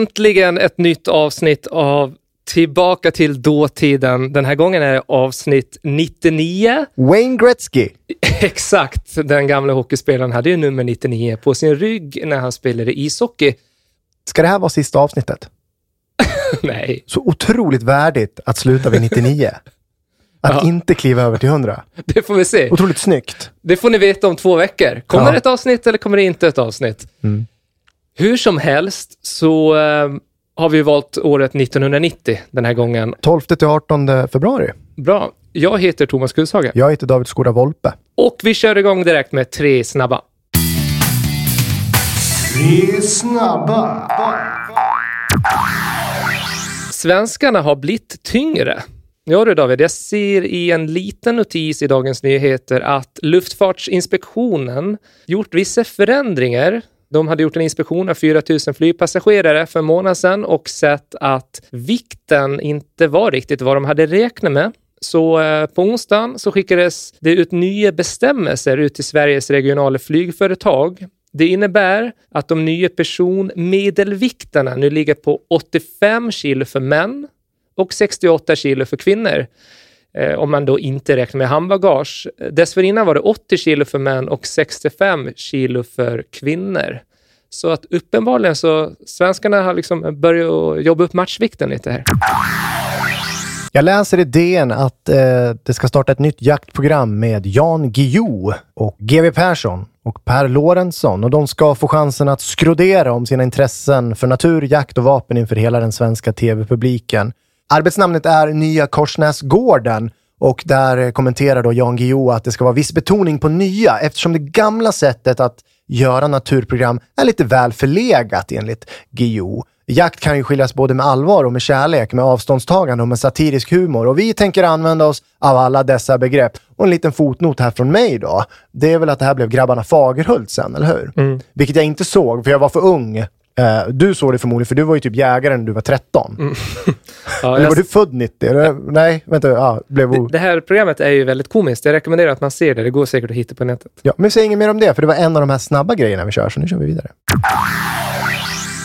Äntligen ett nytt avsnitt av Tillbaka till dåtiden. Den här gången är det avsnitt 99. Wayne Gretzky. Exakt, den gamla hockeyspelaren hade ju nummer 99 på sin rygg när han spelade ishockey. Ska det här vara sista avsnittet? Nej, Så otroligt värdigt att sluta vid 99. Att Ja. inte kliva över till 100. det får vi se. Otroligt snyggt. Det får ni veta om två veckor. Kommer Ja. det ett avsnitt eller kommer det inte ett avsnitt? Mm. Hur som helst så eh, har vi valt året 1990 den här gången. 12 till 18 februari. Bra. Jag heter Thomas Gushagen Jag heter David Skoda Volpe. och vi kör igång direkt med tre snabba. Svenskarna har blivit tyngre. Ja du David, jag ser i en liten notis i Dagens Nyheter att Luftfartsinspektionen gjort vissa förändringar. De hade gjort en inspektion av 4 000 flygpassagerare för en månad sedan och sett att vikten inte var riktigt vad de hade räknat med. Så eh, på onsdagen så skickades det ut nya bestämmelser ut till Sveriges regionala flygföretag. Det innebär att de nya personmedelvikterna nu ligger på 85 kilo för män och 68 kilo för kvinnor. Eh, om man då inte räknar med handbagage. Dessförinnan var det 80 kilo för män och 65 kilo för kvinnor. Så att uppenbarligen så svenskarna har liksom börjat jobba upp matchvikten lite här. Jag läser i DN att eh, det ska starta ett nytt jaktprogram med Jan Guillou och GW Persson och Per Lorentzon och de ska få chansen att skrodera om sina intressen för natur, jakt och vapen inför hela den svenska tv-publiken. Arbetsnamnet är Nya Korsnäsgården och där kommenterar då Jan Guillou att det ska vara viss betoning på nya eftersom det gamla sättet att göra naturprogram är lite väl förlegat enligt Guillou. Jakt kan ju skiljas både med allvar och med kärlek, med avståndstagande och med satirisk humor. Och vi tänker använda oss av alla dessa begrepp. Och en liten fotnot här från mig då. Det är väl att det här blev Grabbarna Fagerhult sen, eller hur? Vilket jag inte såg, för jag var för ung. Eh, du såg det förmodligen, för du var ju typ jägare när du var 13. Ja, Eller jag- var du född 90? Eller? Nej, vänta. Ja, blev o- Det här programmet är ju väldigt komiskt. Jag rekommenderar att man ser det. Det går säkert att hitta på nätet. ja, men säg inget mer om det, för det var en av de här snabba grejerna vi kör, så nu kör vi vidare.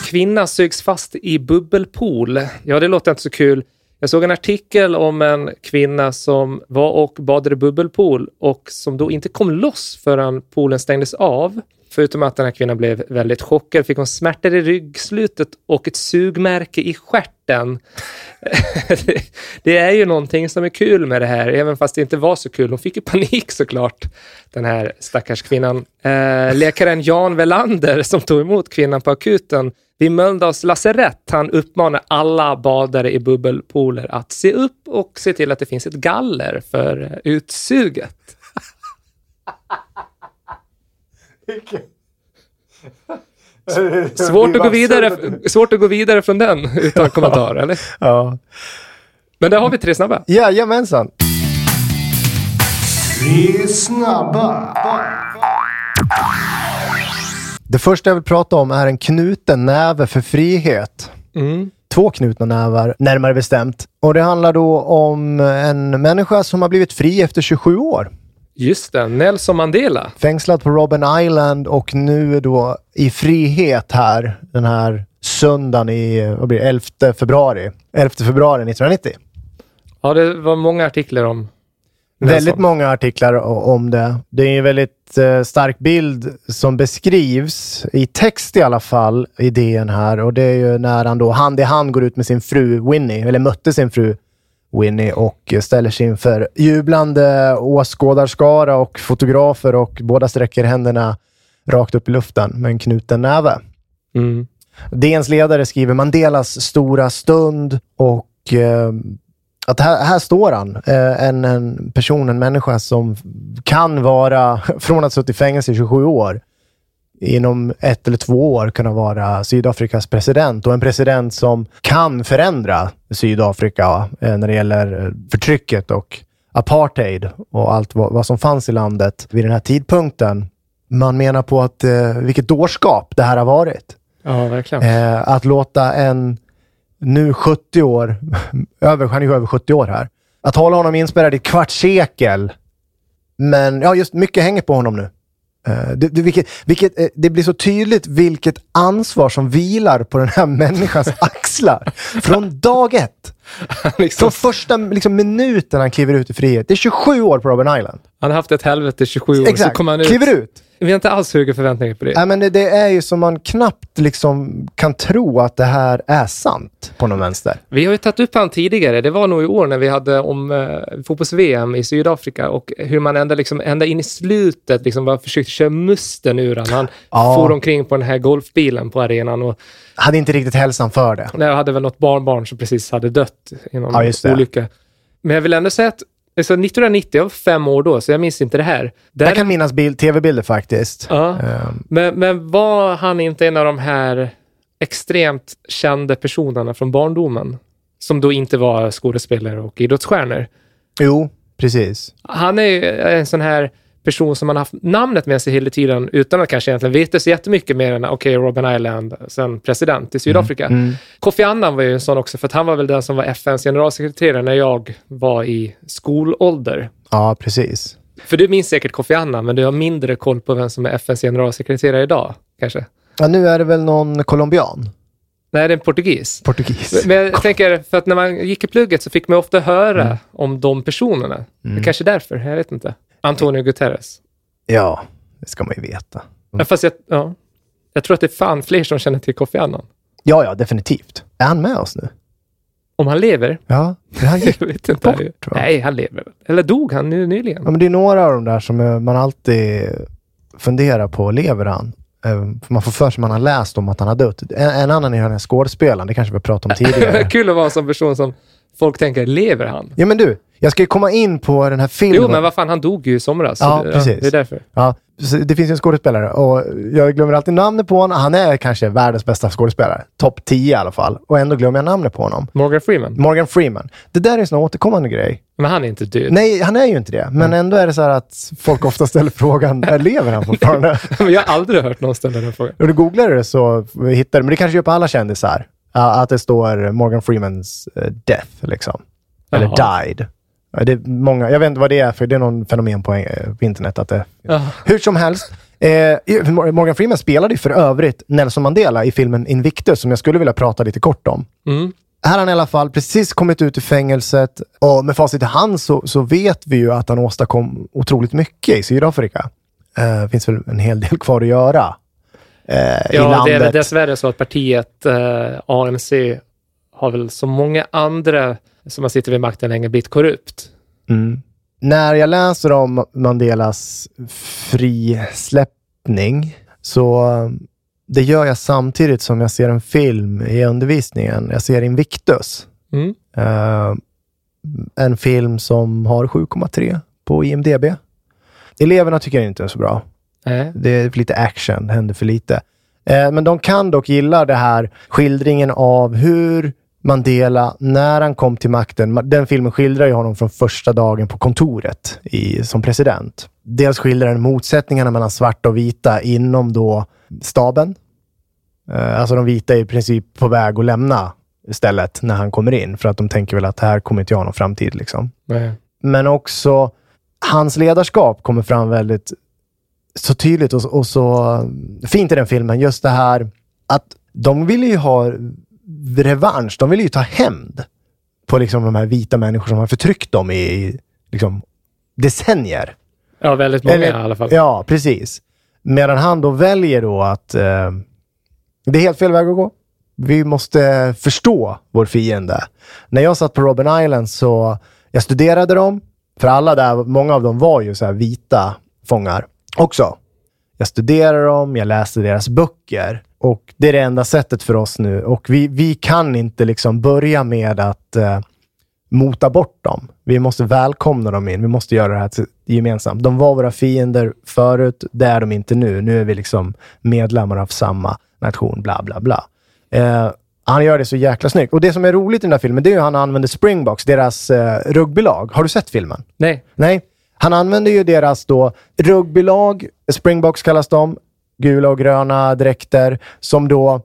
Kvinna sugs fast i bubbelpool. Ja, det låter inte så kul. Jag såg en artikel om en kvinna som var och badade bubbelpool och som då inte kom loss förrän poolen stängdes av. Förutom att den här kvinnan blev väldigt chockad fick hon smärtor i ryggslutet och ett sugmärke i stjärten. Det- är ju någonting som är kul med det här, även fast det inte var så kul. Hon fick ju panik såklart, den här stackars kvinnan. Eh, läkaren Jan Velander som tog emot kvinnan på akuten vid Mölndals lasarett, han uppmanar alla badare i bubbelpooler att se upp och se till att det finns ett galler för utsuget. Svårt att, gå vidare, svårt att gå vidare från den utan kommentar, eller? Ja. Men där har vi tre snabba. Jajamensan. Tre snabba. Det första jag vill prata om är en knuten näve för frihet. Mm. Två knutna nävar, närmare bestämt. Och det handlar då om en människa som har blivit fri efter 27 år. Just det, Nelson Mandela. Fängslad på Robben Island och nu då i frihet här den här söndagen i vad blir det, 11 februari. 11 februari 1990. Ja, det var många artiklar om Väldigt Nelson. många artiklar om det. Det är en väldigt eh, stark bild som beskrivs, i text i alla fall, i DN här. Och det är ju när han då hand i hand går ut med sin fru Winnie, eller mötte sin fru Winnie och ställer sig inför jublande åskådarskara och fotografer och båda sträcker händerna rakt upp i luften med en knuten näve. Mm. DNs ledare skriver Mandelas stora stund och eh, att här, här står han, eh, en, en person, en människa som kan vara, från att ha suttit i fängelse i 27 år, inom ett eller två år kunna vara Sydafrikas president och en president som kan förändra Sydafrika eh, när det gäller eh, förtrycket och apartheid och allt vad, som fanns i landet vid den här tidpunkten. Man menar på att eh, vilket dårskap det här har varit. Ja, verkligen. Att låta en nu 70 år, över, han är ju över 70 år här, att hålla honom inspärrad i ett kvarts sekel. Men ja, just mycket hänger på honom nu. Eh, det, det, vilket, vilket, eh, det blir så tydligt vilket ansvar som vilar på den här människans axlar. Från dag ett. liksom, Från första liksom, minuten han kliver ut i frihet. Det är 27 år på Robben Island. han har haft ett helvete i 27 år, så Exakt. kommer han ut. Kliver ut. Vi har inte alls höga förväntningar på det. Nej, men det, det är ju som man knappt liksom kan tro att det här är sant på någon vänster. Vi har ju tagit upp han tidigare. Det var nog i år när vi hade om eh, fotbolls-VM i Sydafrika och hur man ända, liksom, ända in i slutet liksom bara försökte köra musten ur han. Han Ja. for omkring på den här golfbilen på arenan och Hade inte riktigt hälsan för det. jag hade väl något barnbarn som precis hade dött i någon Ja, olycka. Men jag vill ändå säga att alltså 1990, jag var fem år då, så jag minns inte det här. Där, Jag kan minnas bild, tv-bilder faktiskt. ja. Ehm, men, men var han inte en av de här extremt kända personerna från barndomen? Som då inte var skådespelare och idrottsstjärnor. jo, precis. Han är en sån här person som man har haft namnet med sig hela tiden utan att kanske egentligen veta så jättemycket mer än okej, Robin Island, sen president i Sydafrika. Mm. Kofi Annan var ju en sån också, för att han var väl den som var FNs generalsekreterare när jag var i skolålder. Ja, precis. För du minns säkert Kofi Annan, men du har mindre koll på vem som är FNs generalsekreterare idag, kanske? Ja, nu är det väl någon colombian? Nej, det är en portugis. Portugis. Men jag tänker, för att när man gick i plugget så fick man ofta höra om de personerna. Det är kanske därför, jag vet inte. Antonio Guterres. Ja, det ska man ju veta. Ja, fast jag, ja. jag tror att det är fan fler som känner till Kofi Annan. Ja, ja, definitivt. Är han med oss nu? Om han lever? Ja, han gick Jag vet inte. bort? Nej, han lever. Eller dog han nu nyligen? Ja, men det är några av de där som eh, man alltid funderar på, lever han? Eh, för man får för sig man har läst om att han har dött. En, en annan är den här skådespelaren, det kanske vi har pratat om tidigare. Kul att vara en sån person som folk tänker, lever han? ja men du, jag ska ju komma in på den här filmen. Jo, men vad fan, han dog ju i somras. Ja, det, precis. det är därför. Ja, det finns ju en skådespelare och jag glömmer alltid namnet på honom. Han är kanske världens bästa skådespelare. Topp 10 i alla fall. Och ändå glömmer jag namnet på honom. Morgan Freeman. Morgan Freeman. Det där är en sån återkommande grej. Men han är inte död. Nej, han är ju inte det. Men ändå är det så här att folk ofta ställer frågan, "Är- lever han fortfarande? Men jag har aldrig hört någon ställa den frågan. Och du googlar det så hittar du, men det kanske gör på alla kändisar, ja, att det står Morgan Freemans eh, death, liksom. Eller Jaha. died. Det är många, jag vet inte vad det är, för det är någon fenomen på, eh, internet. Att det, Ja. hur som helst. Eh, Morgan Freeman spelade ju för övrigt Nelson Mandela i filmen Invictus, som jag skulle vilja prata lite kort om. Mm. Här har han i alla fall precis kommit ut ur fängelset och med facit i hand så, så vet vi ju att han åstadkom otroligt mycket i Sydafrika. Det finns väl en hel del kvar att göra eh, i Ja, landet. det är väl dessvärre så att partiet eh, ANC har väl som många andra som har suttit vid makten länge blivit korrupt. Mm. När jag läser om Mandelas frisläppning så det gör jag samtidigt som jag ser en film i undervisningen. Jag ser Invictus. Mm. Eh, en film som har 7,3 på IMDB. Eleverna tycker inte är så bra. Nej. Det är för lite action, det händer för lite. Eh, men de kan dock gilla det här skildringen av hur Mandela, när han kom till makten, den filmen skildrar ju honom från första dagen på kontoret i, som president. Dels skildrar den motsättningarna mellan svarta och vita inom då staben. Eh, alltså de vita är i princip på väg att lämna stället när han kommer in, för att de tänker väl att här kommer inte jag ha någon framtid. Liksom. Men också hans ledarskap kommer fram väldigt så tydligt och, och så fint i den filmen. Just det här att de vill ju ha revansch. De vill ju ta hämnd på liksom de här vita människor som har förtryckt dem i liksom, decennier. Ja, väldigt många Eller- i alla fall. Ja, precis. Medan han då väljer då att eh, det är helt fel väg att gå. Vi måste förstå vår fiende. När jag satt på Robben Island så jag studerade dem. För alla där, många av dem var ju så här vita fångar också. Jag studerade dem, jag läste deras böcker. Och det är det enda sättet för oss nu. Och vi, vi kan inte liksom börja med att eh, mota bort dem. Vi måste välkomna dem in. Vi måste göra det här gemensamt. De var våra fiender förut. Det är de inte nu. Nu är vi liksom medlemmar av samma nation. Bla, bla, bla. Eh, han gör det så jäkla snyggt. Och det som är roligt i den här filmen, det är ju att han använder Springboks, deras eh, rugbylag. Har du sett filmen? Nej. Nej. Han använder ju deras då rugbylag, Springboks kallas de, gula och gröna dräkter, som då,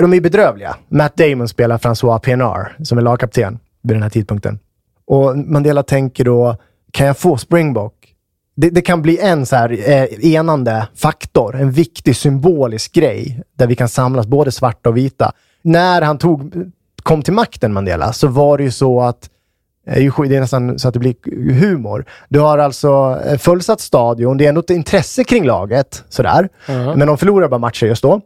de är bedrövliga. Matt Damon spelar François PNR, som är lagkapten vid den här tidpunkten. Och Mandela tänker då, kan jag få Springbok? Det, det kan bli en så här eh, enande faktor, en viktig symbolisk grej, där vi kan samlas, både svarta och vita. När han tog, kom till makten, Mandela, så var det ju så att är ju sk- det är nästan så att det blir humor. Du har alltså eh, fullsatt stadion, det är ändå ett intresse kring laget, sådär. Men de förlorar bara matcher just då.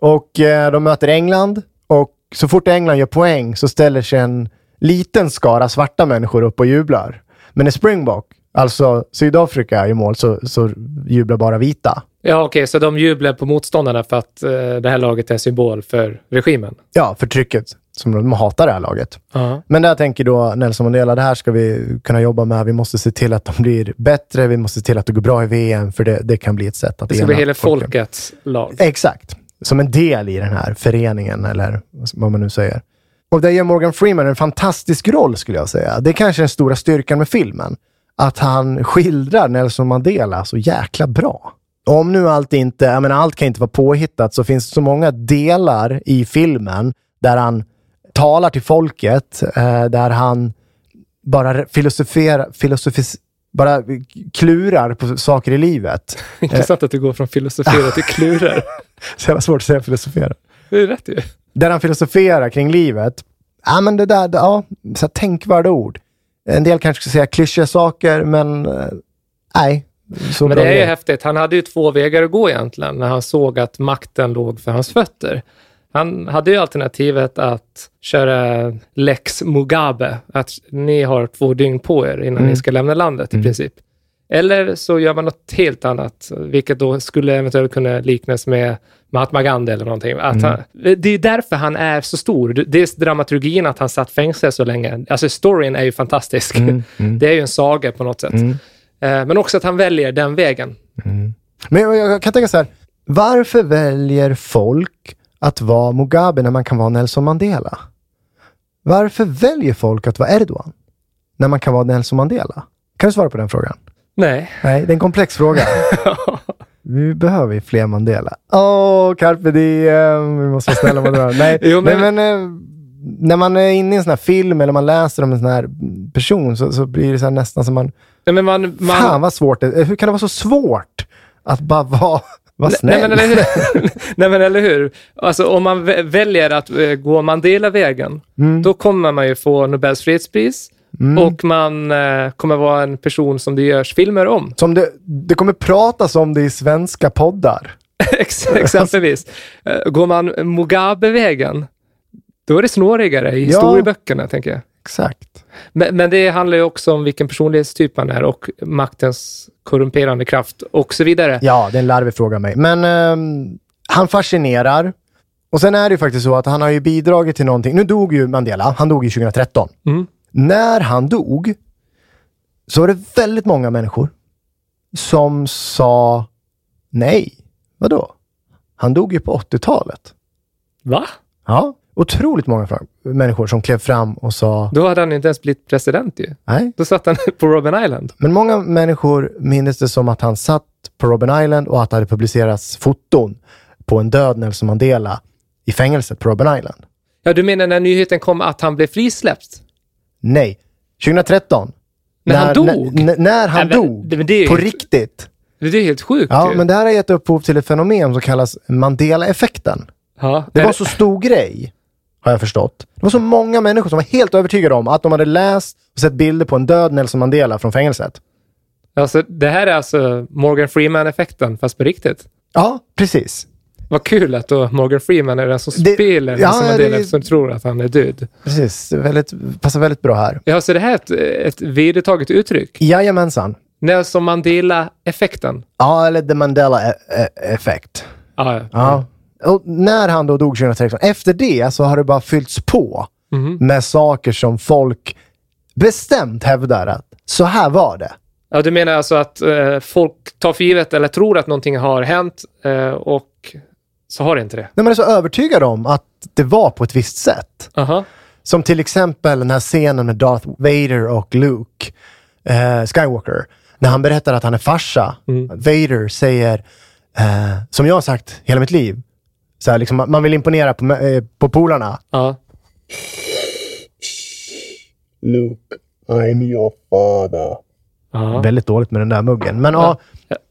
Och eh, de möter England och så fort England gör poäng så ställer sig en liten skara svarta människor upp och jublar. Men när Springbok, alltså Sydafrika, gör mål så, så jublar bara vita. Ja, okej, så de jublar på motståndarna för att eh, det här laget är symbol för regimen? Ja, förtrycket. Som de hatar det här laget. Ja. Men där tänker då Nelson Mandela, det här ska vi kunna jobba med. Vi måste se till att de blir bättre. Vi måste se till att det går bra i VM, för det, det kan bli ett sätt att Det ska bli hela folkets lag. Exakt. Som en del i den här föreningen, eller vad man nu säger. Och där gör Morgan Freeman en fantastisk roll, skulle jag säga. Det är kanske den stora styrkan med filmen. Att han skildrar Nelson Mandela så jäkla bra. Om nu allt inte, jag menar allt kan inte vara påhittat, så finns det så många delar i filmen där han talar till folket, eh, där han bara filosoferar, filosofis, bara klurar på saker i livet. Intressant att du går från filosofera till klurar. Så jävla svårt att säga filosofera. Det är rätt ju. där han filosoferar kring livet. Ja, men det där, det- ja, så här tänkvärda ord. En del kanske ska säga klyschiga saker, men eh, nej. Så Men det är ju häftigt. Han hade ju två vägar att gå egentligen när han såg att makten låg för hans fötter. Han hade ju alternativet att köra Lex Mugabe, att ni har två dygn på er innan ni ska lämna landet i princip. Eller så gör man något helt annat, vilket då skulle eventuellt kunna liknas med Mahatma Gandhi eller någonting. Att han, det är därför han är så stor. Dels dramaturgin, att han satt fängslad så länge. Alltså storyn är ju fantastisk. Det är ju en saga på något sätt. Eh, Men också att han väljer den vägen. Men jag, jag kan tänka så här, varför väljer folk att vara Mugabe när man kan vara Nelson Mandela? Varför väljer folk att vara Erdogan när man kan vara Nelson Mandela? Kan du svara på den frågan? Nej. Nej, det är en komplex fråga. Vi behöver ju fler Mandela. Åh, carpe diem. Vi måste vara snälla mot varandra. Nej, Jo, men- men, men eh, när man är inne i en sån här film eller man läser om en sån här person så, så blir det så nästan som man... Nej, men man, man, Fan vad svårt det är. Hur kan det vara så svårt att bara vara, Nej snäll? men, eller hur? Nej men eller hur? Alltså om man vä- väljer att eh, gå Mandela-vägen, Mm. då kommer man ju få Nobels fredspris och man eh, kommer vara en person som det görs filmer om. Som det, det kommer pratas om det i svenska poddar. Ex- Exempelvis. Eh, går man Mugabe-vägen, då är det snårigare i Ja. historieböckerna, tänker jag. Exakt. Men, men det handlar ju också om vilken personlighetstyp man är och maktens korrumperande kraft och så vidare. Ja, det är en larvig fråga mig. Men ehm, han fascinerar. Och sen är det ju faktiskt så att han har ju bidragit till någonting. Nu dog ju Mandela. Han dog ju 2013. Mm. När han dog så var det väldigt många människor som sa nej. Vadå? Han dog ju på 80-talet. Va? Ja, otroligt många människor som klev fram och sa Då hade han inte ens blivit president ju. nej. Då satt han på Robben Island. Men många människor minns det som att han satt på Robben Island och att det hade publicerats foton på en död Nelson Mandela i fängelset på Robben Island. Ja, du menar när nyheten kom att han blev frisläppt? Nej, 2013. När han dog? När, när han Nej, dog. men det på riktigt. Det är helt sjukt Ja, ju. men det här har gett upphov till ett fenomen som kallas Mandela-effekten. ja, Det var så stor grej, har jag förstått. Det var så många människor som var helt övertygade om att de hade läst och sett bilder på en död Nelson Mandela från fängelset. Alltså, det här är alltså Morgan Freeman-effekten, fast på riktigt. Ja, precis. Vad kul att då Morgan Freeman är den som Det- spelar ja, Nelson Mandela det- eftersom tror att han är död. Precis. Väldigt, passar väldigt bra här. Ja, så det här är ett, ett vedertaget uttryck. Jajamensan. Nelson Mandela-effekten. Ja, eller the Mandela-effekt. Ja, ja. Ja. Och när han då dog 2013, efter det så har det bara fyllts på Mhm. med saker som folk bestämt hävdar att så här var det. Ja, du menar alltså att eh, folk tar för givet eller tror att någonting har hänt eh, och så har det inte det? När man är så övertygad om att det var på ett visst sätt. Aha. Som till exempel den här scenen med Darth Vader och Luke eh, Skywalker. När han berättar att han är farsa. Vader säger, eh, som jag har sagt hela mitt liv, så här, liksom, man- vill imponera på, eh, på polarna. Ja. Luke, I'm your father. Ja. Väldigt dåligt med den där muggen. Men ja,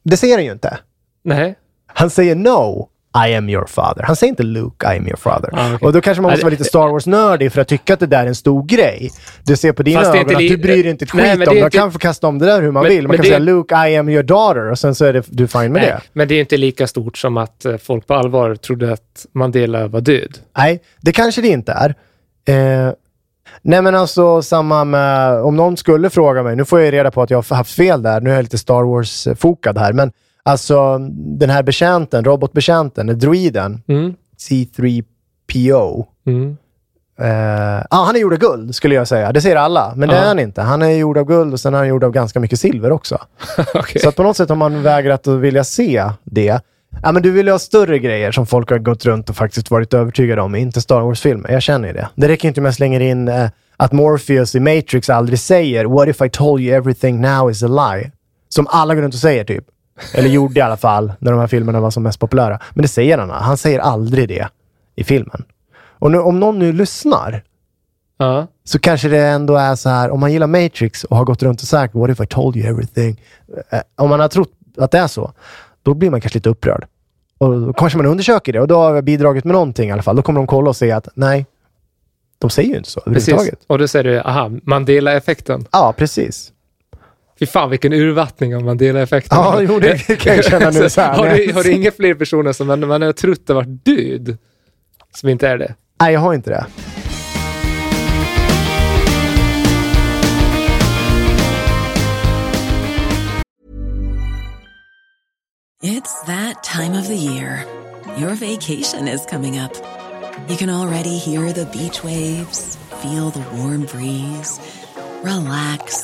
det säger han ju inte. Nej. Han säger no, I am your father. Han säger inte Luke, I am your father. Ah, okej. Och då kanske man måste vara lite Star Wars-nördig för att tycka att det där är en stor grej. Du ser på dina ögon att du bryr dig inte ett Nej, skit men om det Man inte- kan få kasta om det där hur man Men- vill. Man kan det- säga Luke, I am your daughter och sen så är det, du fine med Nej. det. Men det är inte lika stort som att eh, folk på allvar trodde att Mandela var död. Nej, det kanske det inte är. Eh, nej men alltså samma med, om någon skulle fråga mig, nu får jag ju reda på att jag har haft fel där, nu är jag lite Star Wars-fokad här, men alltså den här betjänten, robotbetjänten, droiden, Mm. C3PO. Mm. Eh, ah, han är gjord av guld, skulle jag säga. Det säger alla, men det Ja. är han inte. Han är gjord av guld och sen är han gjord av ganska mycket silver också. Okej. Så på något sätt har man vägrat att vilja se det. Ja, men du vill ju ha större grejer som folk har gått runt och faktiskt varit övertygade om, inte Star Wars-filmer. Jag känner ju det. Det räcker inte med att slänga in eh, att Morpheus i Matrix aldrig säger “What if I told you everything now is a lie?” Som alla går runt och säger typ. Eller gjorde i alla fall, när de här filmerna var som mest populära. Men det säger han. Han säger aldrig det i filmen. Och nu, om någon nu lyssnar Ja. så kanske det ändå är så här, om man gillar Matrix och har gått runt och sagt “What if I told you everything?” eh, Om man har trott att det är så, då blir man kanske lite upprörd. Och då kanske man undersöker det och då har jag bidragit med någonting i alla fall. Då kommer de kolla och se att nej, de säger ju inte så Precis. överhuvudtaget. Och då säger du, aha, Mandela-effekten. Ja, precis. Fy fan vilken urvattning av Mandela-effekten. Ja, jo, det kan jag känna nu så här. har, du, har du inga fler personer som man, man har trott har varit död? Som inte är det? Nej, jag har inte det. It's that time of the year. Your vacation is coming up. You can already hear the beach waves, feel the warm breeze, relax,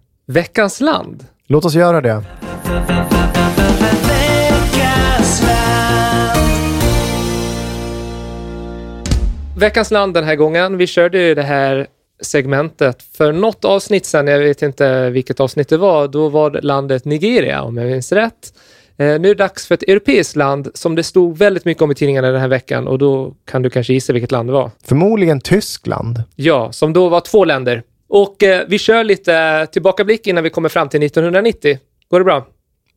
veckans land. Låt oss göra det. Veckans land den här gången. Vi körde ju det här segmentet för något avsnitt sen, jag vet inte vilket avsnitt det var, då var det landet Nigeria om jag minns rätt. Eh, nu är det dags för ett europeiskt land som det stod väldigt mycket om i tidningarna den här veckan och då kan du kanske gissa vilket land det var. Förmodligen Tyskland. Ja, som då var två länder. Och eh, vi kör lite tillbakablick innan vi kommer fram till 1990. Går det bra?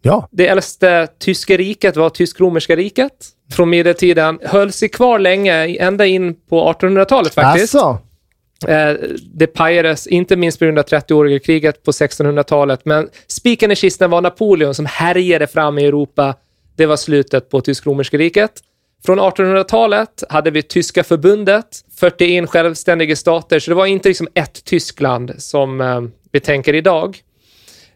Ja. Det äldsta tyska riket var Tysk-romerska riket från medeltiden. Höll sig kvar länge, ända in på 1800-talet faktiskt. Alltså, Eh, det pajades, inte minst på grund av 30-åriga kriget på 1600-talet. Men spiken i kistan var Napoleon som härjade fram i Europa. Det var slutet på Tysk-romerska riket. Från 1800-talet hade vi Tyska förbundet, 41 självständiga stater, så det var inte liksom ett Tyskland som eh, vi tänker idag.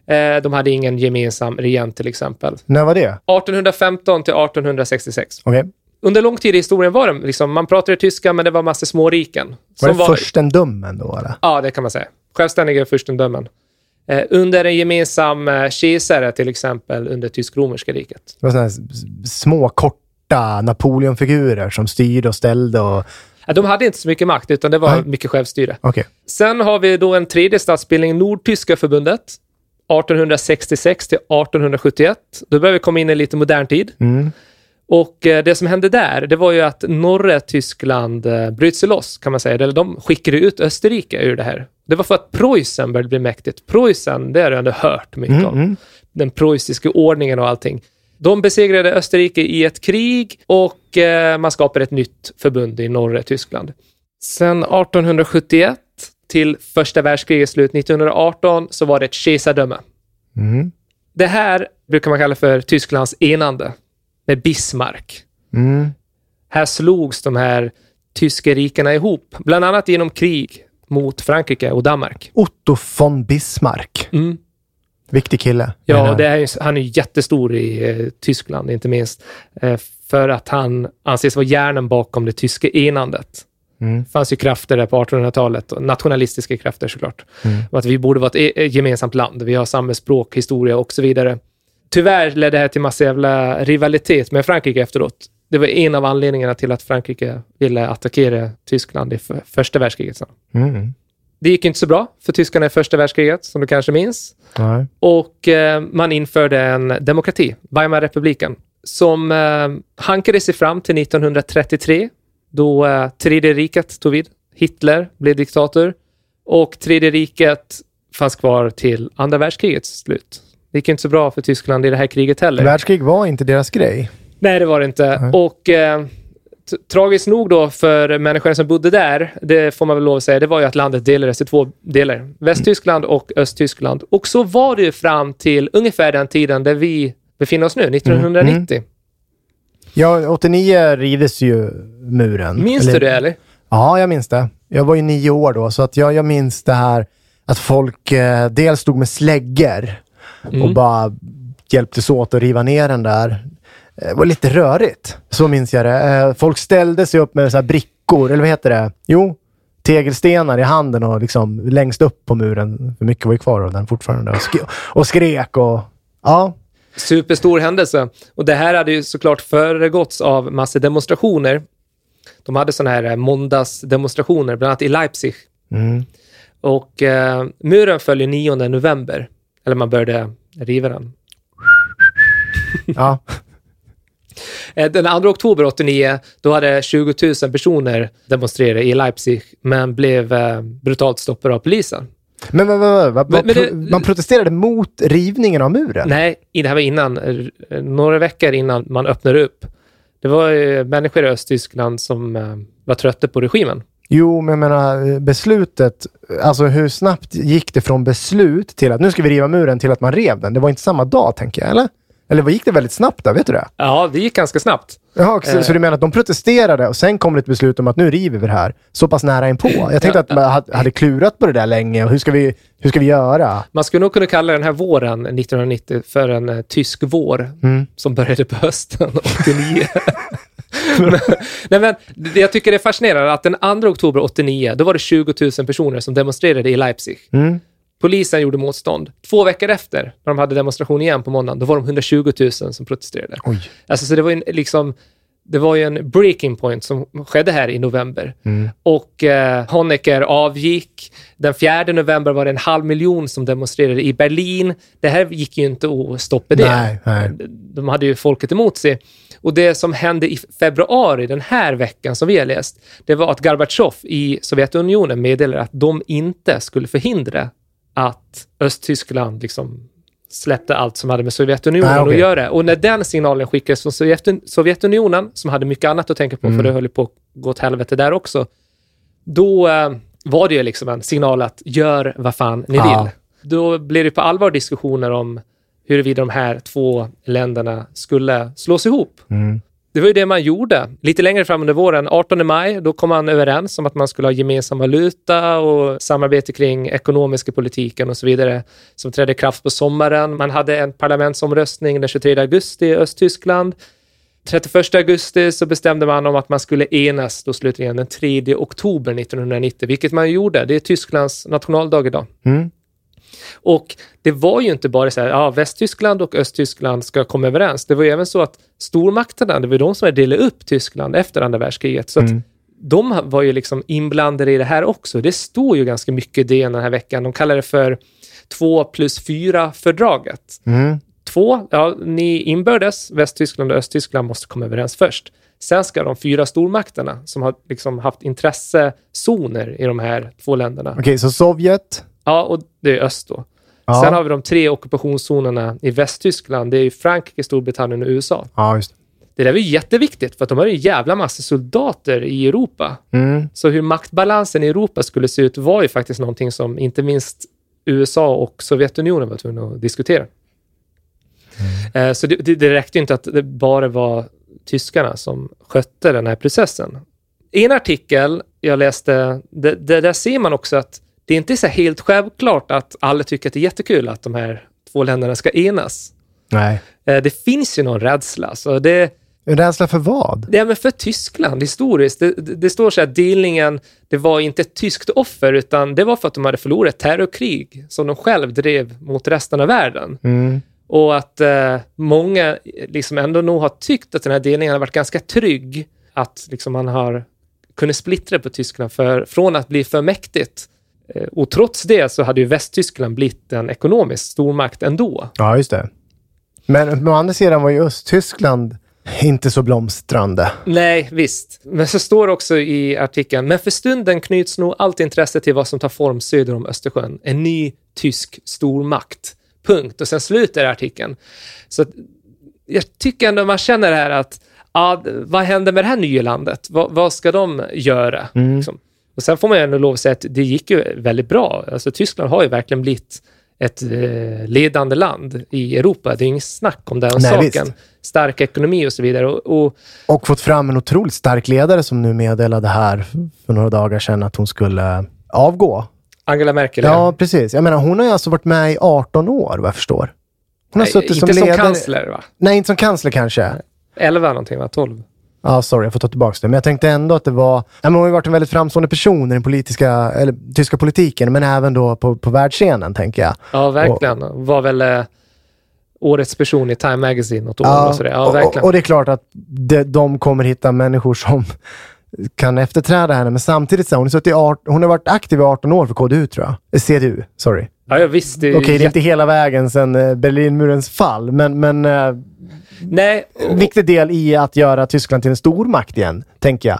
Eh, de hade ingen gemensam regent till exempel. när var det? 1815 till 1866. Okej. Under lång tid i historien var det liksom, man pratade tyska men det var massor småriken. Var som det furstendömen då eller? Ja, det kan man säga. Självständiga furstendömen. Eh, under en gemensam eh, kejsare, till exempel under Tysk-romerska riket. Det var sådana små korta Napoleonfigurer som styrde och ställde och... De hade inte så mycket makt, utan det var Nej. mycket självstyre. Okej. Sen har vi då en tredje statsbildning, Nordtyska förbundet. 1866 till 1871. Då börjar vi komma in i lite modern tid. Mm. Och eh, det som hände där, det var ju att norra Tyskland eh, bröt sig loss, kan man säga. Eller de skickade ut Österrike ur det här. Det var för att Preussen började bli mäktigt. Preussen, det har du ändå hört mycket Mm, om. mm. Den preussiska ordningen och allting. De besegrade Österrike i ett krig och eh, man skapade ett nytt förbund i norra Tyskland. Sen 1871 till första världskrigets slut 1918 så var det ett kejsardöme. Mm. Det här brukar man kalla för Tysklands enande med Bismarck. Mm. Här slogs de här tyska rikena ihop, bland annat genom krig mot Frankrike och Danmark. Otto von Bismarck. Mm. Viktig kille. Ja, det är, han är jättestor i eh, Tyskland, inte minst. Eh, för att han anses vara hjärnan bakom det tyska enandet. Mm. Det fanns ju krafter där på 1800-talet, och nationalistiska krafter såklart. Mm. Att vi borde vara ett e- gemensamt land. Vi har samma språk, historia och så vidare. Tyvärr ledde det här till massa jävla rivalitet med Frankrike efteråt. Det var en av anledningarna till att Frankrike ville attackera Tyskland i för, första världskriget. Mm. Det gick inte så bra för tyskarna i första världskriget, som du kanske minns. Nej. Och eh, man införde en demokrati, Weimarrepubliken, som eh, hankade sig fram till 1933, då eh, Tredje riket tog vid. Hitler blev diktator och Tredje riket fanns kvar till andra världskrigets slut. Det gick inte så bra för Tyskland i det här kriget heller. Världskrig var inte deras grej. Nej, det var det inte. Nej. Och eh, tragiskt nog då för människorna som bodde där, det får man väl lov att säga, det var ju att landet delades i två delar. Västtyskland och Östtyskland. Och så var det ju fram till ungefär den tiden där vi befinner oss nu, 1990. Ja, 89 rivdes ju muren. Minns du det eller? Ja, jag minns det. Jag var ju nio år då, så att jag, jag minns det här att folk eh, dels stod med släggor och Mm. bara hjälptes åt att riva ner den där. Eh, Det var lite rörigt. Så minns jag det. Eh, folk ställde sig upp med så här brickor, eller vad heter det? Jo, tegelstenar i handen och liksom längst upp på muren. För mycket var ju kvar av den fortfarande. Och, sk- och skrek och... Ja, Superstor händelse. Och det här hade ju såklart föregåtts av massor demonstrationer. De hade sådana här eh, måndagsdemonstrationer, bland annat i Leipzig. mm. Och eh, muren föll ju 9 november. Eller man började riva den. ja. Eh, Den 2 oktober 89, då hade 20 000 personer demonstrerat i Leipzig, men blev eh, brutalt stoppade av polisen. Men, men, men, men, men det- man protesterade mot rivningen av muren? Nej, det här var innan, eh, några veckor innan man öppnade upp. Det var eh, människor i Östtyskland som var trötta på regimen. Jo, men jag menar beslutet, alltså hur snabbt gick det från beslut till att nu ska vi riva muren till att man rev den? Det var inte samma dag, tänker jag, eller? Eller vad gick det väldigt snabbt där, vet du det? Ja, det gick ganska snabbt. Jaha, så, Eh. så du menar att de protesterade och sen kom det ett beslut om att nu river vi det här så pass nära inpå? Jag tänkte att man hade- klurat på det där länge och hur ska vi, hur ska vi göra? Man skulle nog kunna kalla den här våren 1990 för en eh, tysk vår Mm. som började på hösten 89. Nej, men det jag tycker det är fascinerande att den 2 oktober 89, då var det 20 000 personer som demonstrerade i Leipzig. Mm. Polisen gjorde motstånd. Två veckor efter, när de hade demonstration igen på måndagen, då var de 120 000 som protesterade. Oj. Alltså, så det var en, liksom, det var ju en breaking point som skedde här i november. Mm. Och eh, Honecker avgick. Den 4 november var det en halv miljon som demonstrerade i Berlin. Det här gick ju inte att stoppa det. Nej, nej. De hade ju folket emot sig. Och det som hände i februari, den här veckan som vi har läst, det var att Gorbatjov i Sovjetunionen meddelade att de inte skulle förhindra att Östtyskland liksom släppte allt som hade med Sovjetunionen Ah, okej. att göra. Och när den signalen skickades från Sovjetun- Sovjetunionen, som hade mycket annat att tänka på, Mm. för det höll på att gå åt helvete där också, då eh, var det ju liksom en signal att gör vad fan ni Ja. vill. Då blev det på allvar diskussioner om huruvida de här två länderna skulle slås ihop. Mm. Det var ju det man gjorde. Lite längre fram under våren, 18 maj, då kom man överens om att man skulle ha gemensam valuta och samarbete kring ekonomiska politiken och så vidare, som trädde i kraft på sommaren. Man hade en parlamentsomröstning den 23 augusti i Östtyskland. 31 augusti så bestämde man om att man skulle enas då slutligen den 3 oktober 1990, vilket man gjorde. Det är Tysklands nationaldag idag. Mm. Och det var ju inte bara så här, ja, Västtyskland och Östtyskland ska komma överens. Det var ju även så att stormakterna, det var de som delat upp Tyskland efter andra världskriget. Så Mm. de var ju liksom inblandade i det här också. Det står ju ganska mycket i det den här veckan. De kallar det för 2 plus 4-fördraget. Mm. Två, ja, ni inbördes, Västtyskland och Östtyskland måste komma överens först. Sen ska de fyra stormakterna som har liksom haft intressezoner i de här två länderna. Okej, så Sovjet. Ja, och det är öst då. Ja. Sen har vi de tre ockupationszonerna i Västtyskland. Det är ju Frankrike, Storbritannien och USA. Ja, just det. Det där var ju jätteviktigt för att de har ju en jävla massa soldater i Europa. Mm. Så hur maktbalansen i Europa skulle se ut var ju faktiskt någonting som inte minst USA och Sovjetunionen var tvungna att diskutera. Eh, Så det, det, räckte ju inte att det bara var tyskarna som skötte den här processen. I en artikel jag läste, det, det, där ser man också att det är inte så helt självklart att alla tycker att det är jättekul att de här två länderna ska enas. Nej. Eh, Det finns ju någon rädsla. Så det, En rädsla för vad? Ja, men för Tyskland historiskt. Det, det, det står så att delningen, det var inte ett tyskt offer, utan det var för att de hade förlorat terrorkrig som de själv drev mot resten av världen. Mm. Och att eh, många liksom ändå nog har tyckt att den här delningen har varit ganska trygg. Att liksom man har kunnat splittra på Tyskland för, från att bli för mäktigt. Eh, och trots det så hade ju Västtyskland blivit en ekonomisk stormakt ändå. Ja, just det. Men å andra sidan var ju Östtyskland inte så blomstrande. Nej, visst. Men så står det också i artikeln, men för stunden knyts nog allt intresse till vad som tar form söder om Östersjön. En ny tysk stormakt. Punkt. Och sen slutar artikeln. Så jag tycker ändå man känner här att, ja, vad händer med det här nya landet? Vad, vad ska de göra? Liksom? Och sen får man ju ändå lov att säga att det gick ju väldigt bra. Alltså Tyskland har ju verkligen blivit ett eh, ledande land i Europa. Det är inget snack om den Nej, saken. visst. Stark ekonomi och så vidare. Och, och Och fått fram en otroligt stark ledare som nu meddelade här för några dagar sedan att hon skulle avgå. Angela Merkel, Ja, precis. Jag menar, hon har ju alltså varit med i 18 år, vad jag förstår. Hon har Nej, suttit inte som som, ledare... kansler va? Nej, inte som kansler kanske. 11 någonting va? 12? Ja, sorry, jag får ta tillbaka det. Men jag tänkte ändå att det var... Ja, men hon har ju varit en väldigt framstående person i den politiska, eller tyska politiken, men även då på, på världsscenen, tänker jag. Ja, verkligen. Var väl eh, årets person i Time Magazine något år. och sådär. Ja, och, verkligen. och, och det är klart att de, de kommer hitta människor som kan efterträda henne, men samtidigt så hon, art, hon har varit aktiv i 18 år för KDU, tror jag. Eh, CDU, sorry. ja, ja, visst. Okej, det är inte hela vägen sedan eh, Berlinmurens fall, men, men eh, Nej, viktig del i att göra Tyskland till en stormakt igen, tänker jag.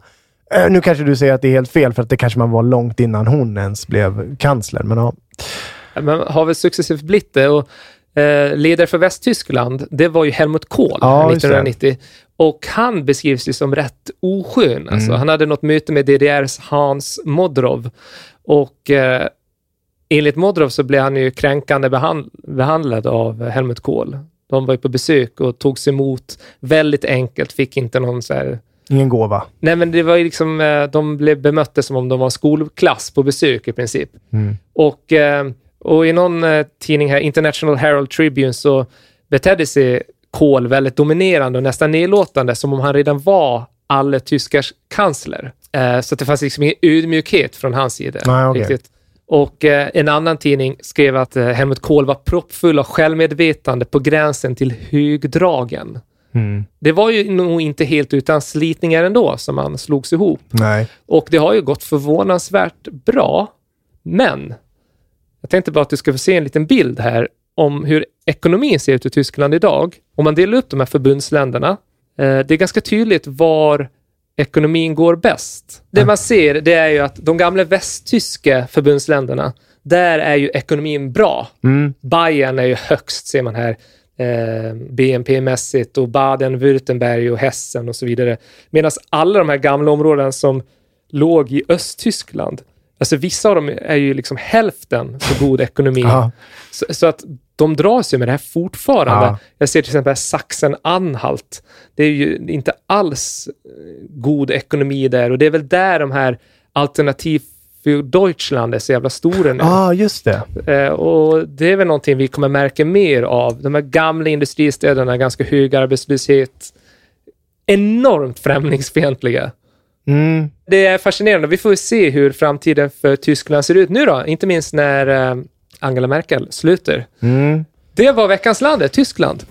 Eh, Nu kanske du säger att det är helt fel, för att det kanske man var långt innan hon ens blev kansler, men ja. men har väl successivt blivit det. Och, eh, ledare för Västtyskland, det var ju Helmut Kohl Ja, just det. 1990. Och han beskrivs ju som rätt oskön. Alltså, Mm. Han hade något möte med DDRs Hans Modrov. Och eh, enligt Modrov så blev han ju kränkande behand- behandlad av Helmut Kohl. De var ju på besök och togs emot väldigt enkelt, fick inte någon så här Ingen gåva. Nej, men det var liksom, eh, de blev bemötta som om de var en skolklass på besök i princip. Mm. Och, eh, och i någon eh, tidning här, International Herald Tribune, så betedde sig Kohl väldigt dominerande och nästan nedlåtande, som om han redan var alla tyskars kansler. Så att det fanns liksom ingen ödmjukhet från hans sida. Nej, okej. riktigt. Och eh, en annan tidning skrev att eh, Helmut Kohl var proppfull av självmedvetande på gränsen till högdragen. Mm. Det var ju nog inte helt utan slitningar ändå som man slogs ihop. Nej. Och det har ju gått förvånansvärt bra. Men jag tänkte bara att du ska få se en liten bild här om hur ekonomin ser ut i Tyskland idag. Om man delar upp de här förbundsländerna. Eh, det är ganska tydligt var ekonomin går bäst. Det man ser det är ju att de gamla västtyska förbundsländerna, där är ju ekonomin bra. Mm. Bayern är ju högst, ser man här, eh, BNP-mässigt och Baden-Württemberg och Hessen och så vidare. Medan alla de här gamla områdena som låg i Östtyskland, alltså vissa av dem är ju liksom hälften så god ekonomi. Så, så att de dras ju med det här fortfarande. Ja. Jag ser till exempel Sachsen-Anhalt. Det är ju inte alls eh, god ekonomi där och det är väl där de här alternativ för Deutschland är så jävla stora nu. Ja, ah, just det. Eh, och det är väl någonting vi kommer märka mer av. De här gamla industristäderna, ganska hög arbetslöshet, enormt främlingsfientliga. Mm. Det är fascinerande. Vi får se hur framtiden för Tyskland ser ut nu då, inte minst när eh, Angela Merkel slutar. Mm. Det var veckans land, Tyskland.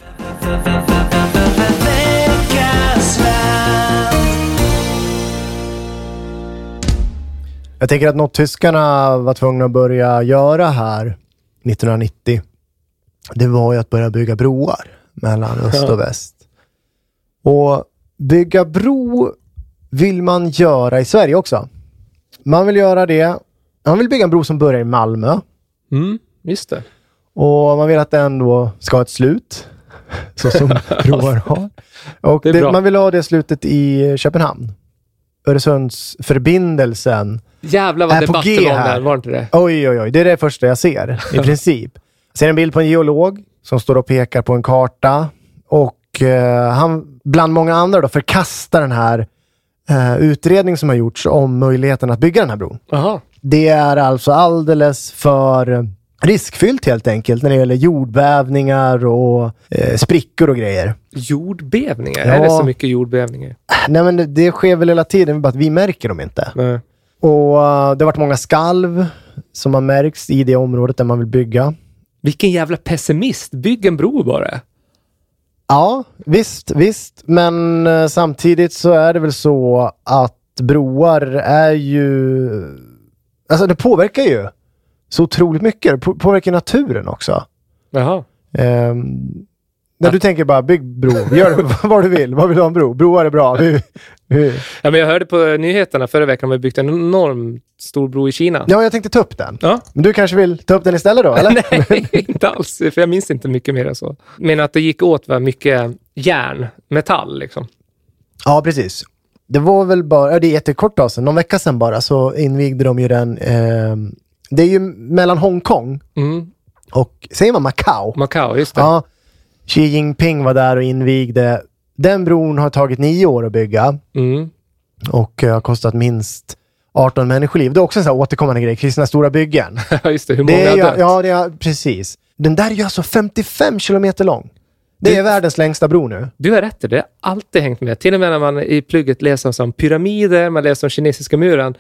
Jag tänker att något tyskarna var tvungna att börja göra här 1990, det var ju att börja bygga broar mellan öst och väst. Och bygga bro vill man göra i Sverige också. Man vill göra det. Man vill bygga en bro som börjar i Malmö Mm, just det. och man vill att den då ska ha ett slut. Så som broar har. Och Det är det man vill ha det slutet i Köpenhamn. Öresundsförbindelsen Jävlar vad Är på debatt det G om här. där, var inte det? Oj, oj, oj. Det är det första jag ser i princip. Jag ser en bild på en geolog som står och pekar på en karta och eh, han bland många andra då förkastar den här eh, utredning som har gjorts om möjligheten att bygga den här bron. Jaha. Det är alltså alldeles för riskfyllt helt enkelt när det gäller jordbävningar och eh, sprickor och grejer. Jordbävningar? Ja. Är det så mycket jordbävningar? Nej men det, det sker väl hela tiden, bara att vi märker dem inte. Nej. Och eh, det har varit många skalv som har märkts i det området där man vill bygga. Vilken jävla pessimist. Bygg en bro bara. Ja, visst, visst. Men eh, samtidigt så är det väl så att broar är ju... Alltså det påverkar ju så otroligt mycket. Det på- påverkar naturen också. Jaha. Ehm, när du tänker bara bygg bro, gör vad du vill. Vad vill du ha en bro? Broar är bra. Vi, vi. Ja, men jag hörde på nyheterna förra veckan att de har byggt en enorm stor bro i Kina. Ja, jag tänkte ta upp den. Ja. Men du kanske vill ta upp den istället då, eller? Nej, inte alls. För jag minns inte mycket mer än så. Men att det gick åt var mycket järn, metall liksom. Ja, precis. Det var väl bara, det är jättekort sedan, någon vecka sedan bara, så invigde de ju den. ehm, det är ju mellan Hongkong Mm. och, säger man Macau? Macau, just det. Ja. Xi Jinping var där och invigde. Den bron har tagit nio år att bygga Mm. och eh, har kostat minst 18 människoliv. Det är också en sån här återkommande grej, kring sina stora byggen. Ja, just det. Hur många Det är har dött? ja, det är, precis. Den där är ju alltså 55 kilometer lång. Det är världens längsta bro nu. Du har rätt, det har alltid hängt med. Till och med när man i plugget läser om pyramider, man läser om kinesiska muren.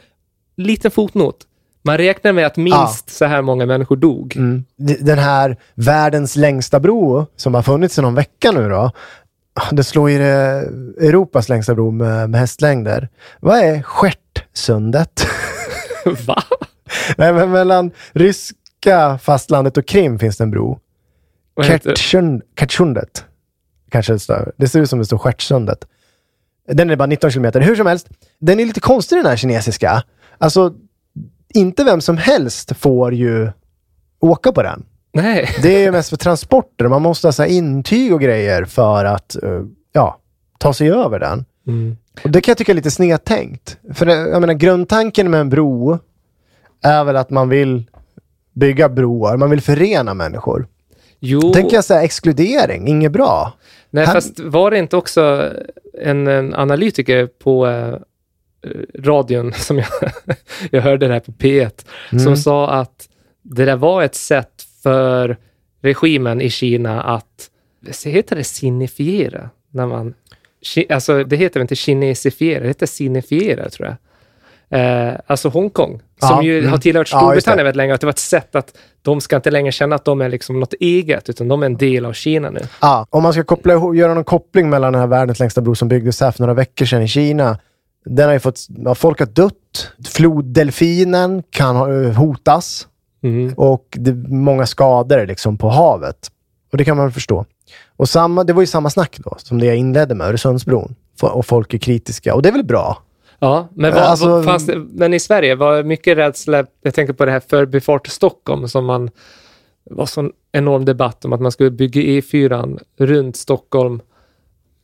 Liten fotnot. Man räknar med att minst så här många människor dog. Mm. Den här världens längsta bro som har funnits i någon vecka nu då. Det slår ju det Europas längsta bro med, med hästlängder. Vad är Stjärtsundet? Va? Nej, men mellan ryska fastlandet och Krim finns det en bro. Kertjund- Kertjundet. Kanske det står. Det ser ut som det står Stjärtsundet. Den är bara 19 kilometer. Hur som helst, den är lite konstig den här kinesiska. Alltså, inte vem som helst får ju åka på den. Nej. Det är ju mest för transporter. Man måste ha så intyg och grejer för att eh, ja, ta sig över den. Mm. Och det kan jag tycka är lite snedtänkt. För jag menar, grundtanken med en bro är väl att man vill bygga broar. Man vill förena människor. Jo, Tänker jag säga exkludering, inget bra. nej, Han- fast var det inte också en, en analytiker på eh, radion, som jag, jag hörde det här på P1, Mm. som sa att det där var ett sätt för regimen i Kina att, heter det signifiera? När man alltså det heter inte kinesifiera, det heter sinifiera tror jag. Eh, alltså Hongkong, som Ja, ju mm. har tillhört Ja. Storbritannien väldigt länge, att det var ett sätt att de ska inte längre känna att de är liksom något eget, utan de är en del av Kina nu. Ja, om man ska koppla göra någon koppling mellan den här världens längsta bro som byggdes här för några veckor sedan i Kina. Den har ju fått, ja, folk har dött. Floddelfinen kan eh, hotas Mm. och det är många skador liksom på havet. Och det kan man förstå. Och samma, det var ju samma snack då, som det jag inledde med, Öresundsbron. Och folk är kritiska. Och det är väl bra? Ja, men, vad, Alltså- fanns det, men i Sverige var mycket rädsla, jag tänker på det här förbifart Stockholm som man var sån enorm debatt om att man skulle bygga E4 runt Stockholm,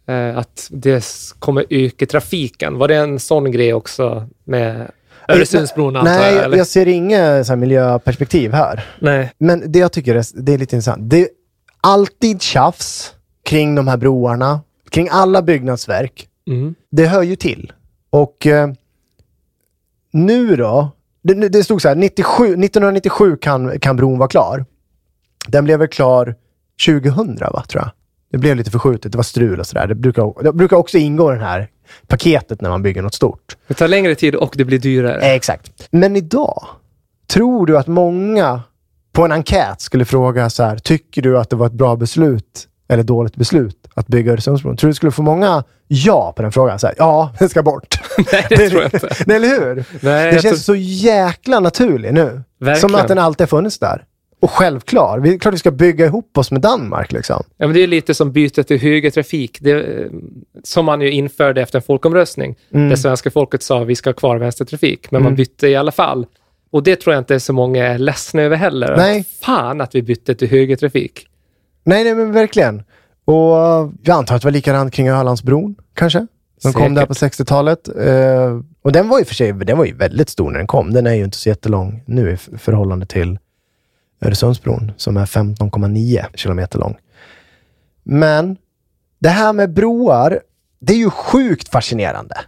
eh, att det kommer öka trafiken. Var det en sån grej också med Öresundsbron antar Nej, jag? Eller? jag ser inget så här, miljöperspektiv här. Nej. Men det jag tycker är, det är lite intressant. Det är alltid tjafs kring de här broarna, kring alla byggnadsverk. Mm. Det hör ju till. Och eh, nu då? Det, det stod så här, 97, 1997 kan, kan bron vara klar. Den blev väl klar 2000 va, tror jag. Det blev lite förskjutet, det var strul och sådär. Det brukar, det brukar också ingå i det här paketet när man bygger något stort. Det tar längre tid och det blir dyrare. Eh, Exakt. Men idag, tror du att många på en enkät skulle fråga så här, tycker du att det var ett bra beslut eller dåligt beslut att bygga Öresundsbron? Tror du skulle få många ja på den frågan? Så här, ja, den ska bort. Nej, det tror jag inte. Nej, eller hur? Nej, jag känns tror- så jäkla naturlig nu. Verkligen. Som att den alltid har funnits där. Och självklar. Vi, klart vi ska bygga ihop oss med Danmark liksom. Ja, men det är lite som bytet till högertrafik, det, eh, som man ju införde efter en folkomröstning, där svenska folket sa vi ska ha kvar vänstertrafik, men man bytte i alla fall. Och det tror jag inte så många är ledsna över heller. Nej. Fan att vi bytte till högertrafik. Nej, nej men verkligen. Och jag antar att det var likadant kring Ölandsbron, kanske? Den kom där på 60-talet. Eh, och den var ju för sig den var ju väldigt stor när den kom. Den är ju inte så jättelång nu i förhållande till Öresundsbron som är 15,9 kilometer lång. Men det här med broar, det är ju sjukt fascinerande.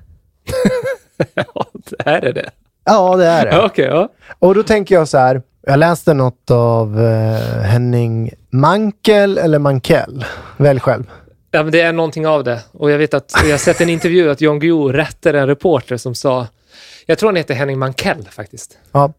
Ja, är det det? Ja, det är det. Okej, ja. Och då tänker jag så här, jag läste något av eh, Henning Mankel eller Mankell. Välj själv. ja men det är någonting av det. Och jag vet att jag har sett en intervju att Jan Guillou rättade en reporter som sa, jag tror han heter Henning Mankell faktiskt. Ja.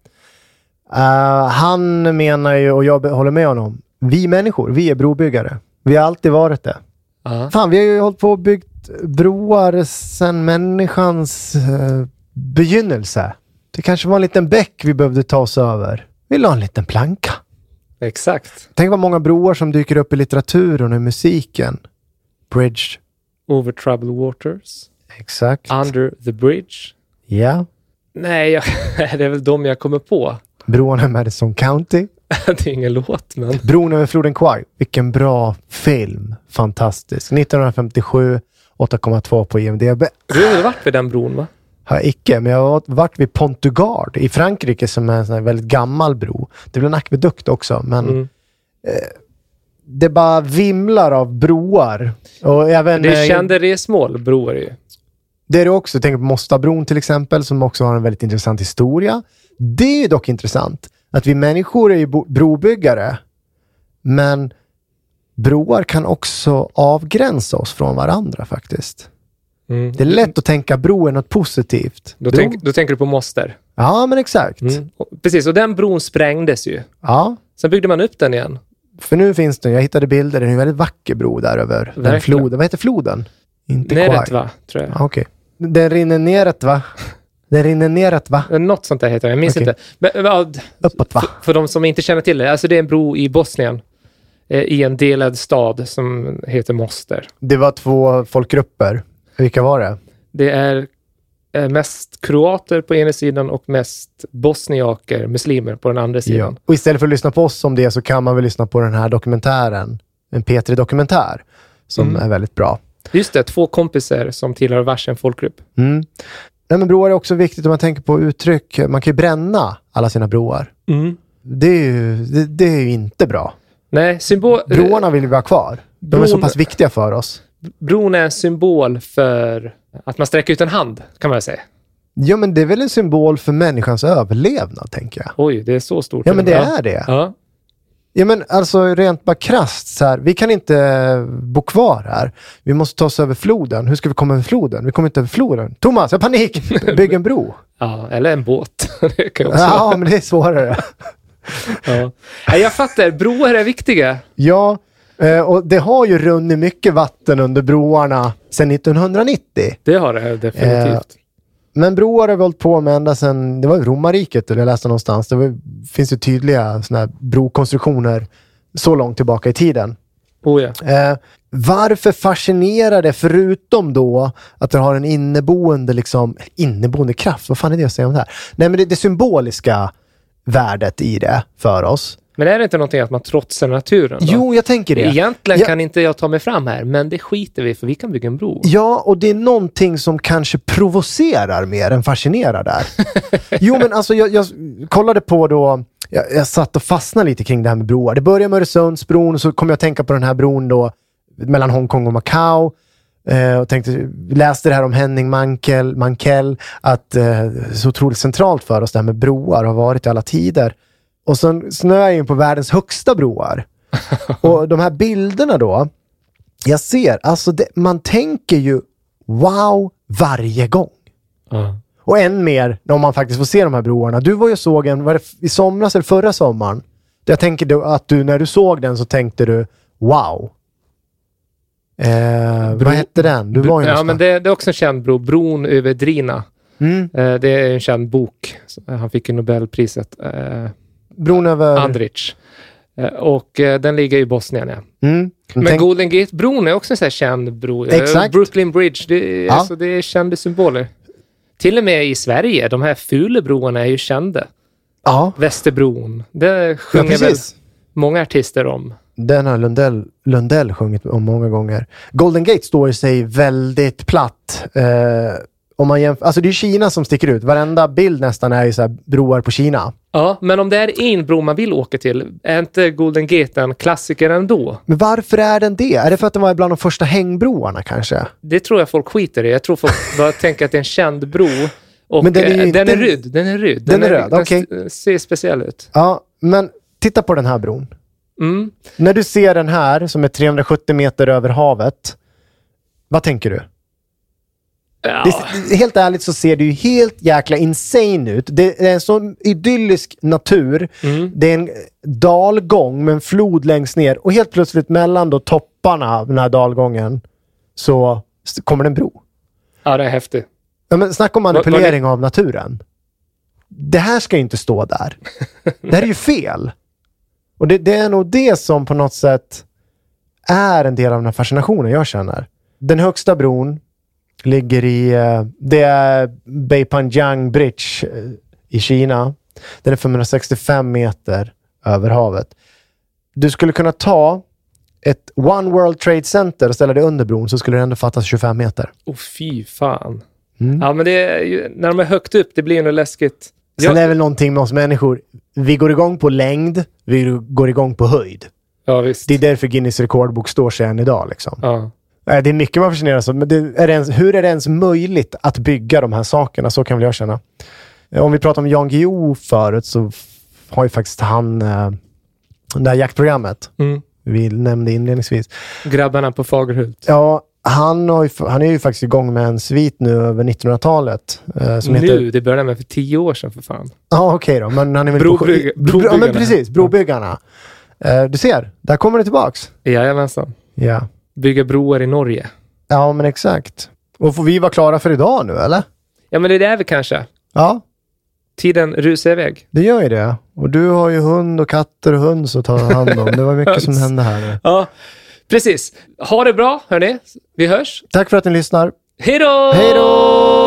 Eh, han menar ju, och jag håller med honom, vi människor, vi är brobyggare. Vi har alltid varit det. Ja. Fan, vi har ju hållit på och byggt broar sedan människans eh, begynnelse. Det kanske var en liten bäck vi behövde ta oss över. Vi la en liten planka. Exakt. Tänk vad många broar som dyker upp i litteraturen och i musiken. Bridge. Over troubled waters. Exakt. Under the bridge. Ja. Nej, jag, det är väl de jag kommer på. Broarna i Madison County. det är ingen låt, men... Bron över floden Kwai. Vilken bra film. Fantastisk. 1957. 8,2 på IMDB. Du har väl varit vid den bron, va? Har jag icke, men jag har varit vid Pont du Gard i Frankrike som är en sån väldigt gammal bro. Det är väl en akvedukt också, men Mm. det bara vimlar av broar. Och även, Det är eh, kända resmål, broar ju. Det är det också. Tänk på Mostabron till exempel, som också har en väldigt intressant historia. Det är dock intressant att vi människor är ju brobyggare, men broar kan också avgränsa oss från varandra faktiskt. Mm. Det är lätt att tänka bro är något positivt. Då, tänk, då tänker du på Moster. Ja, men exakt. Mm. Precis, och den bron sprängdes ju. Ja, Sen byggde man upp den igen. för nu finns det, jag hittade bilder, det är en väldigt vacker bro där över den floden. Vad heter floden? Inte Neret, Kwai. va? Tror jag. Ja, Okej. Den rinner neråt va? Den rinner neråt va? Något sånt där heter det. Jag minns Okej. inte. Men, vad- Uppåt va? för, för de som inte känner till det. Alltså det är en bro i Bosnien. Eh, I en delad stad som heter Moster. Det var två folkgrupper. Vilka var det? Det är eh, mest kroater på ena sidan och mest bosniaker, muslimer på den andra sidan. Och istället för att lyssna på oss om det så kan man väl lyssna på den här dokumentären. En P3-dokumentär som Mm. är väldigt bra. Just det, två kompisar som tillhör varsin folkgrupp. Mm. Nej, men broar är också viktigt om man tänker på uttryck. Man kan ju bränna alla sina broar. Det är ju, det, det är ju inte bra. Nej, symbol... Broarna vill vi ha kvar. De är så pass viktiga för oss. Bron är en symbol för att man sträcker ut en hand, kan man säga. Ja, men det är väl en symbol för människans överlevnad, tänker jag. Oj, det är så stort. Ja, men det är det. Ja. Ja men alltså rent bara krasst så här, vi kan inte bo kvar här. Vi måste ta oss över floden. Hur ska vi komma över floden? Vi kommer inte över floden. Thomas, jag har panik! Bygg en bro. Ja, eller en båt. det kan ju också Ja, men det är svårare. Ja. Jag fattar, broar är viktiga. Ja, eh, och det har ju runnit mycket vatten under broarna sedan 1990. Det har det definitivt. Men broar har vi hållit på med ända sedan, det var romarriket, eller jag läste någonstans. Det var, finns ju tydliga såna brokonstruktioner så långt tillbaka i tiden. Oh ja. Eh, varför fascinerar det, förutom då att det har en inneboende, liksom, inneboende kraft? Vad fan är det jag säger om det här? Nej, men det, det symboliska värdet i det för oss. Men är det inte någonting att man trotsar naturen? Då? Jo, jag tänker det. Egentligen Ja. kan inte jag ta mig fram här, men det skiter vi för vi kan bygga en bro. Ja, och det är någonting som kanske provocerar mer än fascinerar där. jo, men alltså jag, jag kollade på då, jag, jag satt och fastnade lite kring det här med broar. Det började med Öresundsbron och så kom jag att tänka på den här bron då mellan Hongkong och Macau. Eh, och tänkte, läste det här om Henning Mankell, Mankell att eh, så otroligt centralt för oss det här med broar har varit i alla tider. Och sen snöar jag in på världens högsta broar. och de här bilderna då, jag ser, alltså det, man tänker ju wow varje gång. Ja. Och än mer när man faktiskt får se de här broarna. Du var ju såg en, var det i somras eller förra sommaren? Jag tänker att du, när du såg den så tänkte du wow. Eh, vad hette den? Du var ju ja, men det, det är också en känd bro, Bron över Drina. Mm. Eh, det är en känd bok. Han fick ju Nobelpriset, eh, Bron över... Andrich. Eh, och eh, den ligger i Bosnien, ja. Mm. Men Tänk- Golden Gate-bron är också en sån här känd bro. Eh, Exakt. Brooklyn Bridge, det, Ja. alltså, det är kända symboler. Till och med i Sverige, de här fula broarna är ju kända. Ja, Västerbron, det ja sjunger väl precis. många artister om. Den har Lundell, Lundell sjungit om många gånger. Golden Gate står i sig väldigt platt. Eh, om man jämför, alltså det är Kina som sticker ut. Varenda bild nästan är ju så broar på Kina. Ja, men om det är en bro man vill åka till, är inte Golden Gate en klassiker ändå? Men varför är den det? Är det för att den var bland de första hängbroarna kanske? Det tror jag folk skiter i. Jag tror folk bara tänker att det är en känd bro. Och Men den är eh, inte- den är röd. Den är röd. Den är röd, okej. Den ser speciell ut. Ja, men titta på den här bron. Mm. När du ser den här som är 370 meter över havet, vad tänker du? Ja. Det, helt ärligt så ser det ju helt jäkla insane ut. Det är en sån idyllisk natur. Mm. Det är en dalgång med en flod längst ner och helt plötsligt mellan då topparna av den här dalgången så kommer det en bro. ja, det är häftigt. Ja, men snacka om Var- var det- manipulering av naturen. Det här ska ju inte stå där. Det här är ju fel. Och det, det är nog det som på något sätt är en del av den här fascinationen jag känner. Den högsta bron ligger i, eh, det är Beipanjiang Bridge eh, i Kina. Den är 565 meter över havet. Du skulle kunna ta ett One World Trade Center och ställa det under bron så skulle det ändå fattas 25 meter. Åh, fy fan. Mm. Ja, men det ju, när de är högt upp, det blir ju något läskigt. Sen Ja. är det väl någonting med oss människor. Vi går igång på längd, vi går igång på höjd. Ja, visst. Det är därför Guinness rekordbok står sig än idag. Liksom. Ja. Det är mycket man fascineras av, men är ens, hur är det ens möjligt att bygga de här sakerna? Så kan väl jag känna. Eh, Om vi pratar om Jan Guillou förut så har ju faktiskt han eh, det här jaktprogrammet Mm. vi nämnde inledningsvis. Grabbarna på Fagerhult. Ja, han, har ju, han är ju faktiskt igång med en svit nu över 1900-talet. Eh, som nu, heter, det började med för tio år sedan för fan. Ja, okej då. Men han är väl Brobygg- på, bro, ja, brobyggarna. men precis. Brobyggarna. Eh, du ser, där kommer det tillbaks. Jajamensan. Ja. Bygga broar i Norge. ja, men exakt. Och får vi vara klara för idag nu, eller? Ja, men det är vi kanske. Ja, Tiden rusar iväg. det gör ju det. Och du har ju hund och katter och höns att ta hand om. Det var mycket som hände här nu. Ja, precis. Ha det bra, hörni. Vi hörs. Tack för att ni lyssnar. Hej då! Hej då!